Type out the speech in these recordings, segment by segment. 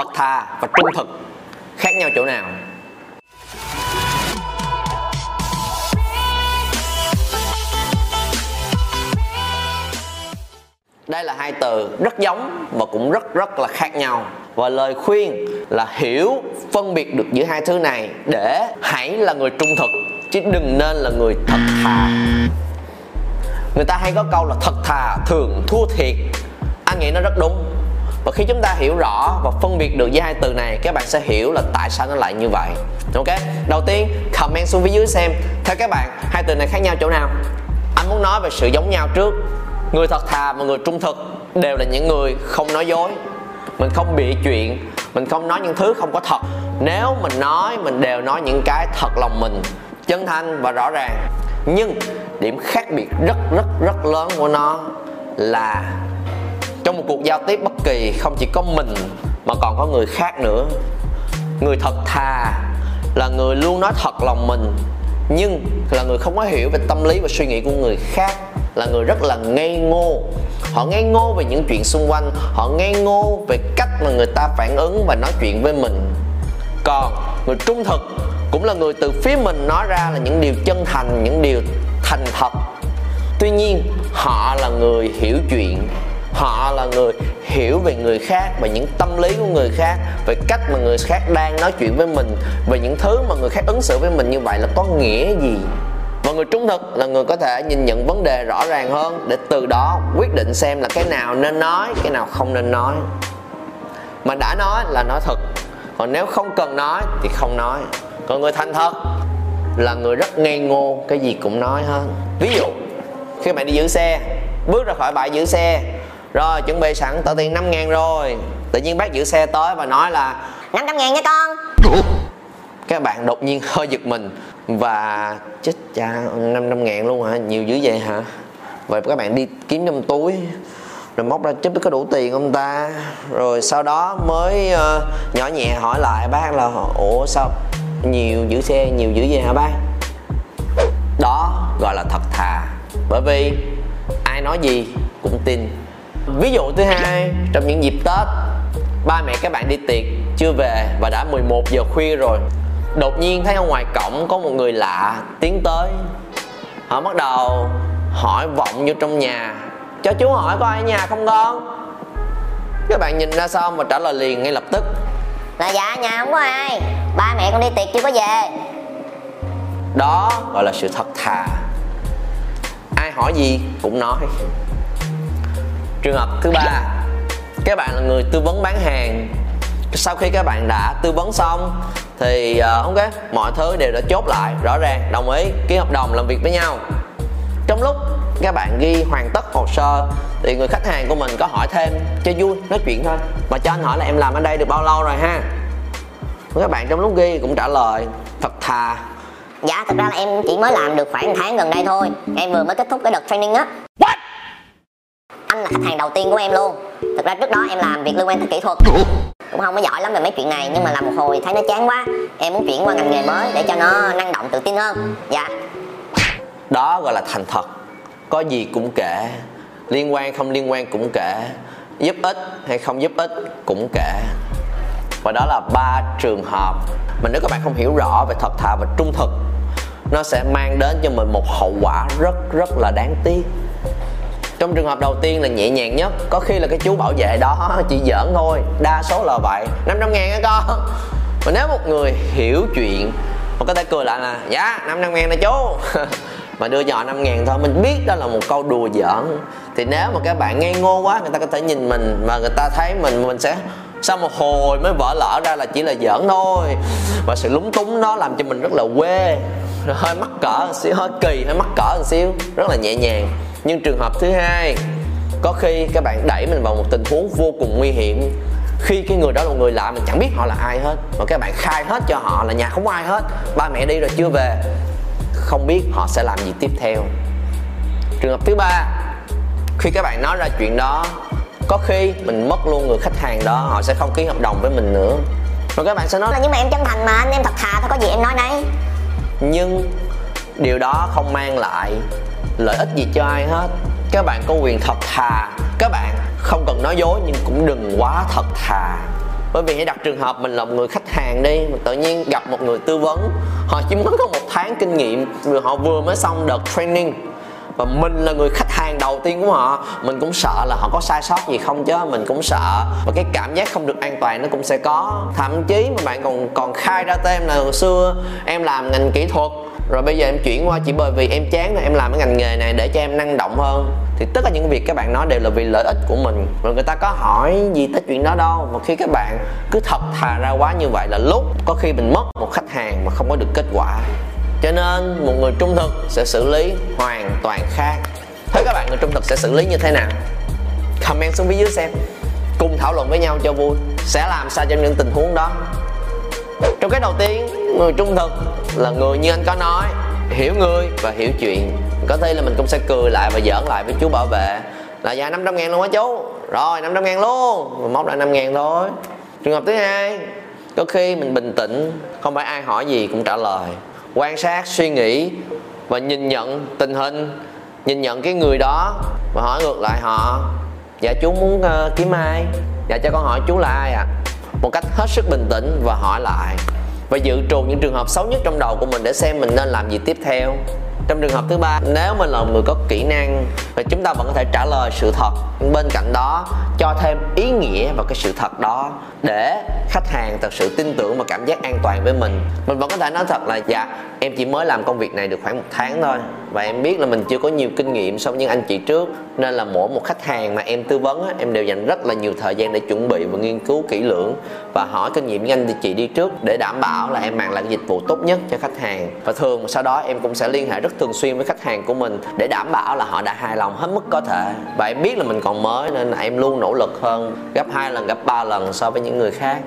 thật thà và trung thực. Khác nhau chỗ nào? Đây là hai từ rất giống và cũng rất rất là khác nhau. Và lời khuyên là hiểu, phân biệt được giữa hai thứ này để hãy là người trung thực, chứ đừng nên là người thật thà người ta hay có câu là thật thà thường thua thiệt. Anh nghĩ nó rất đúng và khi chúng ta hiểu rõ và phân biệt được với hai từ này, các bạn sẽ hiểu là tại sao nó lại như vậy. Ok, đầu tiên, comment xuống phía dưới xem, theo các bạn, hai từ này khác nhau chỗ nào? Anh muốn nói về sự giống nhau trước. Người thật thà và người trung thực đều là những người không nói dối. Mình không bị chuyện, mình không nói những thứ không có thật. Nếu mình nói, mình đều nói những cái thật lòng mình, chân thành và rõ ràng. Nhưng điểm khác biệt rất rất rất lớn của nó là trong một cuộc giao tiếp bất kỳ, không chỉ có mình, mà còn có người khác nữa. Người thật thà là người luôn nói thật lòng mình, nhưng là người không có hiểu về tâm lý và suy nghĩ của người khác, là người rất là ngây ngô. Họ ngây ngô về những chuyện xung quanh, họ ngây ngô về cách mà người ta phản ứng và nói chuyện với mình. Còn người trung thực cũng là người từ phía mình nói ra là những điều chân thành, những điều thành thật. Tuy nhiên, họ là người hiểu chuyện họ là người hiểu về người khác về những tâm lý của người khác, về cách mà người khác đang nói chuyện với mình, về những thứ mà người khác ứng xử với mình. Như vậy là có nghĩa gì? Và người trung thực là người có thể nhìn nhận vấn đề rõ ràng hơn để từ đó quyết định xem là cái nào nên nói, cái nào không nên nói. Mà đã nói là nói thật, còn nếu không cần nói thì không nói. Còn người thành thật là người rất ngây ngô, cái gì cũng nói hơn ví dụ, khi bạn đi giữ xe, bước ra khỏi bãi giữ xe rồi chuẩn bị sẵn tờ tiền 5 ngàn rồi. Tự nhiên bác giữ xe tới và nói là 500 ngàn nha con. Các bạn đột nhiên hơi giật mình và chết cha 500 ngàn luôn hả? Nhiều dữ vậy hả? Vậy các bạn đi kiếm trong túi rồi móc ra chút có đủ tiền ông ta? Rồi sau đó mới uh, nhỏ nhẹ hỏi lại bác là ủa sao nhiều giữ xe nhiều dữ vậy hả bác? Đó gọi là thật thà. Bởi vì ai nói gì cũng tin ví dụ thứ hai trong những dịp tết ba mẹ các bạn đi tiệc chưa về và đã 11 giờ khuya rồi đột nhiên thấy ở ngoài cổng có một người lạ tiến tới. Họ bắt đầu hỏi vọng vô trong nhà. Cho chú hỏi có ai ở nhà không con các bạn nhìn ra xong và trả lời liền ngay lập tức. Là dạ nhà không có ai. Ba mẹ con đi tiệc chưa có về. Đó gọi là sự thật thà. Ai hỏi gì cũng nói trường hợp thứ ba các bạn là người tư vấn bán hàng. Sau khi các bạn đã tư vấn xong thì uh, ok mọi thứ đều đã chốt lại rõ ràng đồng ý ký hợp đồng làm việc với nhau. Trong lúc các bạn ghi hoàn tất hồ sơ thì người khách hàng của mình có hỏi thêm cho vui nói chuyện thôi. Mà cho anh hỏi là em làm ở đây được bao lâu rồi ha? Các bạn trong lúc ghi cũng trả lời thật thà. Dạ thật ra là em chỉ mới làm được khoảng tháng gần đây thôi. Em vừa mới kết thúc cái đợt training á anh là khách hàng đầu tiên của em luôn. Thực ra trước đó em làm việc liên quan tới kỹ thuật. Cũng không có giỏi lắm về mấy chuyện này, nhưng mà làm một hồi thấy nó chán quá. Em muốn chuyển qua ngành nghề mới để cho nó năng động tự tin hơn. Dạ. Đó gọi là thành thật. Có gì cũng kể. Liên quan, không liên quan cũng kể. Giúp ích hay không giúp ích cũng kể. Và đó là ba trường hợp mà nếu các bạn không hiểu rõ về thật thà và trung thực, nó sẽ mang đến cho mình một hậu quả rất rất là đáng tiếc trong trường hợp đầu tiên là nhẹ nhàng nhất, có khi là cái chú bảo vệ đó chỉ giỡn thôi, đa số là vậy. 500 ngàn á con. Mà nếu một người hiểu chuyện mà có thể cười lại là dạ 500 ngàn nè chú. Mà đưa cho họ 5 ngàn thôi, mình biết đó là một câu đùa giỡn. Thì nếu mà các bạn ngây ngô quá, người ta có thể nhìn mình mà người ta thấy mình mình sẽ sau một hồi mới vỡ lỡ ra là chỉ là giỡn thôi? Và sự lúng túng đó làm cho mình rất là quê. Hơi mắc cỡ một xíu, hơi kỳ, hơi mắc cỡ một xíu, rất là nhẹ nhàng nhưng trường hợp thứ hai có khi các bạn đẩy mình vào một tình huống vô cùng nguy hiểm. Khi cái người đó là người lạ mình chẳng biết họ là ai hết. Mà các bạn khai hết cho họ là nhà không ai hết. Ba mẹ đi rồi chưa về. Không biết họ sẽ làm gì tiếp theo. Trường hợp thứ ba khi các bạn nói ra chuyện đó có khi mình mất luôn người khách hàng đó họ sẽ không ký hợp đồng với mình nữa. Rồi các bạn sẽ nói là nhưng mà em chân thành mà anh em thật thà thôi có gì em nói đấy nhưng điều đó không mang lại lợi ích gì cho ai hết. Các bạn có quyền thật thà. Các bạn không cần nói dối nhưng cũng đừng quá thật thà. Bởi vì hãy đặt trường hợp mình là một người khách hàng đi, mà tự nhiên gặp một người tư vấn. Họ chỉ mới có một tháng kinh nghiệm, rồi họ vừa mới xong đợt training. Và mình là người khách hàng đầu tiên của họ. Mình cũng sợ là họ có sai sót gì không chứ, mình cũng sợ. Và cái cảm giác không được an toàn nó cũng sẽ có. Thậm chí mà bạn còn còn khai ra tên là hồi xưa, em làm ngành kỹ thuật rồi bây giờ em chuyển qua chỉ bởi vì em chán rồi em làm cái ngành nghề này để cho em năng động hơn. Thì tất cả những việc các bạn nói đều là vì lợi ích của mình. Rồi người ta có hỏi gì tới chuyện đó đâu. Mà khi các bạn cứ thật thà ra quá như vậy là lúc có khi mình mất một khách hàng mà không có được kết quả. Cho nên một người trung thực sẽ xử lý hoàn toàn khác. Thế các bạn người trung thực sẽ xử lý như thế nào? Comment xuống phía dưới xem. Cùng thảo luận với nhau cho vui. Sẽ làm sao trong những tình huống đó. Trong cái đầu tiên người trung thực là người như anh có nói. Hiểu người và hiểu chuyện. Có thể là mình cũng sẽ cười lại và giỡn lại với chú bảo vệ. Là dạ 500 ngàn luôn á chú. Rồi 500 ngàn luôn. Mình móc lại 5 ngàn thôi. Trường hợp thứ hai có khi mình bình tĩnh không phải ai hỏi gì cũng trả lời. Quan sát suy nghĩ và nhìn nhận tình hình. Nhìn nhận cái người đó và hỏi ngược lại họ. Dạ chú muốn uh, kiếm ai? Dạ cho con hỏi chú là ai ạ? À? một cách hết sức bình tĩnh và hỏi lại và dự trù những trường hợp xấu nhất trong đầu của mình để xem mình nên làm gì tiếp theo. Trong trường hợp thứ ba, nếu mình là người có kỹ năng, thì chúng ta vẫn có thể trả lời sự thật nhưng bên cạnh đó, cho thêm ý nghĩa vào cái sự thật đó để khách hàng thật sự tin tưởng và cảm giác an toàn với mình. Mình vẫn có thể nói thật là dạ em chỉ mới làm công việc này được khoảng một tháng thôi và em biết là mình chưa có nhiều kinh nghiệm so với những anh chị trước, nên là mỗi một khách hàng mà em tư vấn em đều dành rất là nhiều thời gian để chuẩn bị và nghiên cứu kỹ lưỡng và hỏi kinh nghiệm nhanh thì chị đi trước để đảm bảo là em mang lại dịch vụ tốt nhất cho khách hàng. Và thường sau đó em cũng sẽ liên hệ rất thường xuyên với khách hàng của mình để đảm bảo là họ đã hài lòng hết mức có thể. Và em biết là mình còn mới nên là em luôn nỗ lực hơn, gấp hai lần, gấp ba lần so với những người khác.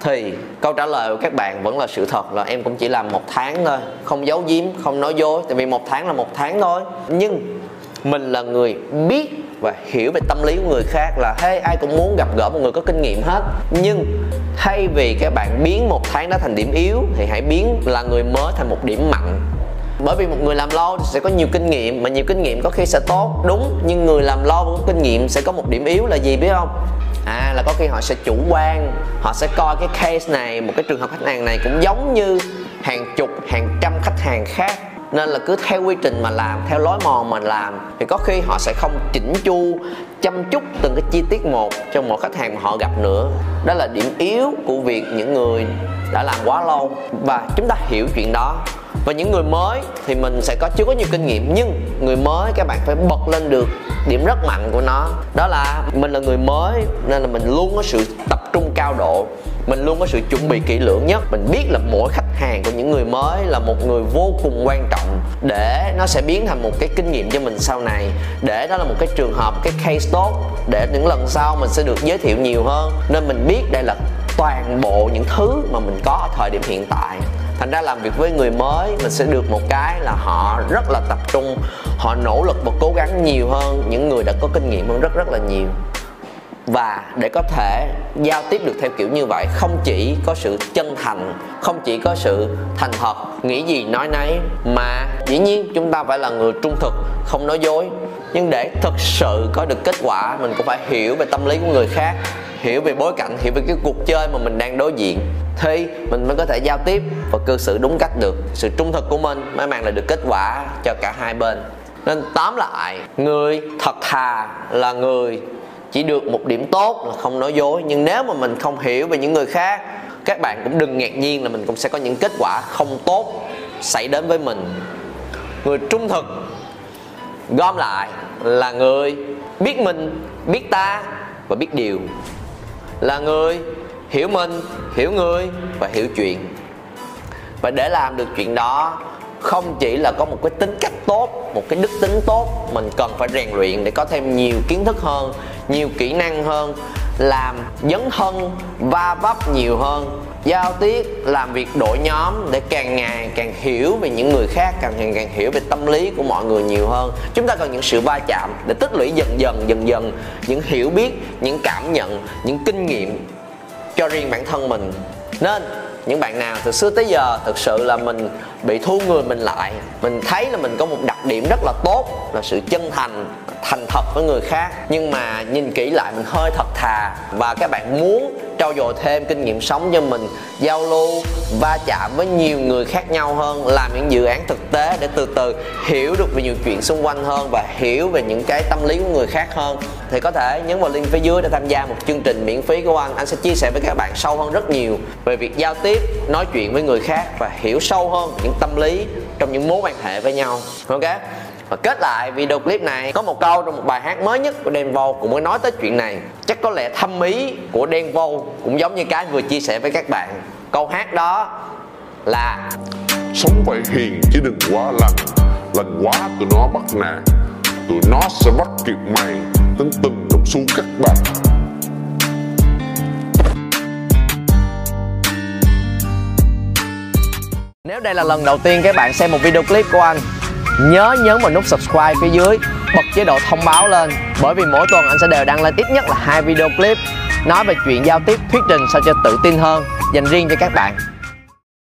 Thì câu trả lời của các bạn vẫn là sự thật là em cũng chỉ làm một tháng thôi, không giấu giếm, không nói dối. Tại vì một tháng là một tháng thôi. Nhưng mình là người biết và hiểu về tâm lý của người khác là, hey, ai cũng muốn gặp gỡ một người có kinh nghiệm hết. Nhưng thay vì các bạn biến một tháng đó thành điểm yếu, thì hãy biến là người mới thành một điểm mạnh. Bởi vì một người làm lâu thì sẽ có nhiều kinh nghiệm, mà nhiều kinh nghiệm có khi sẽ tốt, đúng, nhưng người làm lâu có kinh nghiệm sẽ có một điểm yếu là gì, biết không? À là có khi họ sẽ chủ quan, họ sẽ coi cái case này, một cái trường hợp khách hàng này cũng giống như hàng chục, hàng trăm khách hàng khác nên là cứ theo quy trình mà làm, theo lối mòn mà làm, thì có khi họ sẽ không chỉnh chu, chăm chút từng cái chi tiết một cho một khách hàng mà họ gặp nữa. Đó là điểm yếu của việc những người đã làm quá lâu. Và chúng ta hiểu chuyện đó. Và những người mới thì mình sẽ có chưa có nhiều kinh nghiệm, nhưng người mới các bạn phải bật lên được điểm rất mạnh của nó. Đó là mình là người mới, nên là mình luôn có sự tập trung cao độ. Mình luôn có sự chuẩn bị kỹ lưỡng nhất. Mình biết là mỗi khách hàng của những người mới là một người vô cùng quan trọng để nó sẽ biến thành một cái kinh nghiệm cho mình sau này. Để đó là một cái trường hợp, cái case tốt, để những lần sau mình sẽ được giới thiệu nhiều hơn. Nên mình biết đây là toàn bộ những thứ mà mình có ở thời điểm hiện tại. Thành ra làm việc với người mới, mình sẽ được một cái là họ rất là tập trung, họ nỗ lực và cố gắng nhiều hơn những người đã có kinh nghiệm hơn rất rất là nhiều và để có thể giao tiếp được theo kiểu như vậy, không chỉ có sự chân thành, không chỉ có sự thành thật, nghĩ gì nói nấy, mà dĩ nhiên chúng ta phải là người trung thực, không nói dối. Nhưng để thực sự có được kết quả, mình cũng phải hiểu về tâm lý của người khác, hiểu về bối cảnh, hiểu về cái cuộc chơi mà mình đang đối diện. Thì mình mới có thể giao tiếp và cư xử đúng cách được. Sự trung thực của mình mới mang lại được kết quả cho cả hai bên. Nên tóm lại, người thật thà là người chỉ được một điểm tốt là không nói dối. Nhưng nếu mà mình không hiểu về những người khác, các bạn cũng đừng ngạc nhiên là mình cũng sẽ có những kết quả không tốt xảy đến với mình. Người trung thực, gom lại là người biết mình, biết ta và biết điều. Là người hiểu mình, hiểu người và hiểu chuyện. Và để làm được chuyện đó không chỉ là có một cái tính cách tốt, một cái đức tính tốt, mình cần phải rèn luyện để có thêm nhiều kiến thức hơn, nhiều kỹ năng hơn, làm dấn thân, va vấp nhiều hơn, giao tiếp, làm việc đội nhóm để càng ngày càng hiểu về những người khác, càng ngày càng hiểu về tâm lý của mọi người nhiều hơn. Chúng ta cần những sự va chạm để tích lũy dần dần dần dần những hiểu biết, những cảm nhận, những kinh nghiệm cho riêng bản thân mình. Nên, những bạn nào từ xưa tới giờ thực sự là mình bị thu người mình lại. Mình thấy là mình có một đặc điểm rất là tốt, là sự chân thành thành thật với người khác. Nhưng mà nhìn kỹ lại mình hơi thật thà. Và các bạn muốn trau dồi thêm kinh nghiệm sống cho mình, giao lưu, va chạm với nhiều người khác nhau hơn, làm những dự án thực tế để từ từ hiểu được về nhiều chuyện xung quanh hơn và hiểu về những cái tâm lý của người khác hơn. Thì có thể nhấn vào link phía dưới để tham gia một chương trình miễn phí của anh anh sẽ chia sẻ với các bạn sâu hơn rất nhiều về việc giao tiếp, nói chuyện với người khác và hiểu sâu hơn những tâm lý trong những mối quan hệ với nhau. Ok? Và kết lại video clip này có một câu trong một bài hát mới nhất của Denvo cũng mới nói tới chuyện này. Chắc có lẽ thâm ý của Denvo cũng giống như cái vừa chia sẻ với các bạn. Câu hát đó là Sống phải hiền chứ đừng quá lành. Lành quá tụi nó bắt nạt. Tụi nó sẽ bắt kịp mày. Tính tình đồng xu cắt bạc. Nếu đây là lần đầu tiên các bạn xem một video clip của anh Nhớ nhấn vào nút subscribe phía dưới, Bật chế độ thông báo lên, Bởi vì mỗi tuần anh sẽ đều đăng lên ít nhất là hai video clip Nói về chuyện giao tiếp, thuyết trình sao cho tự tin hơn. Dành riêng cho các bạn.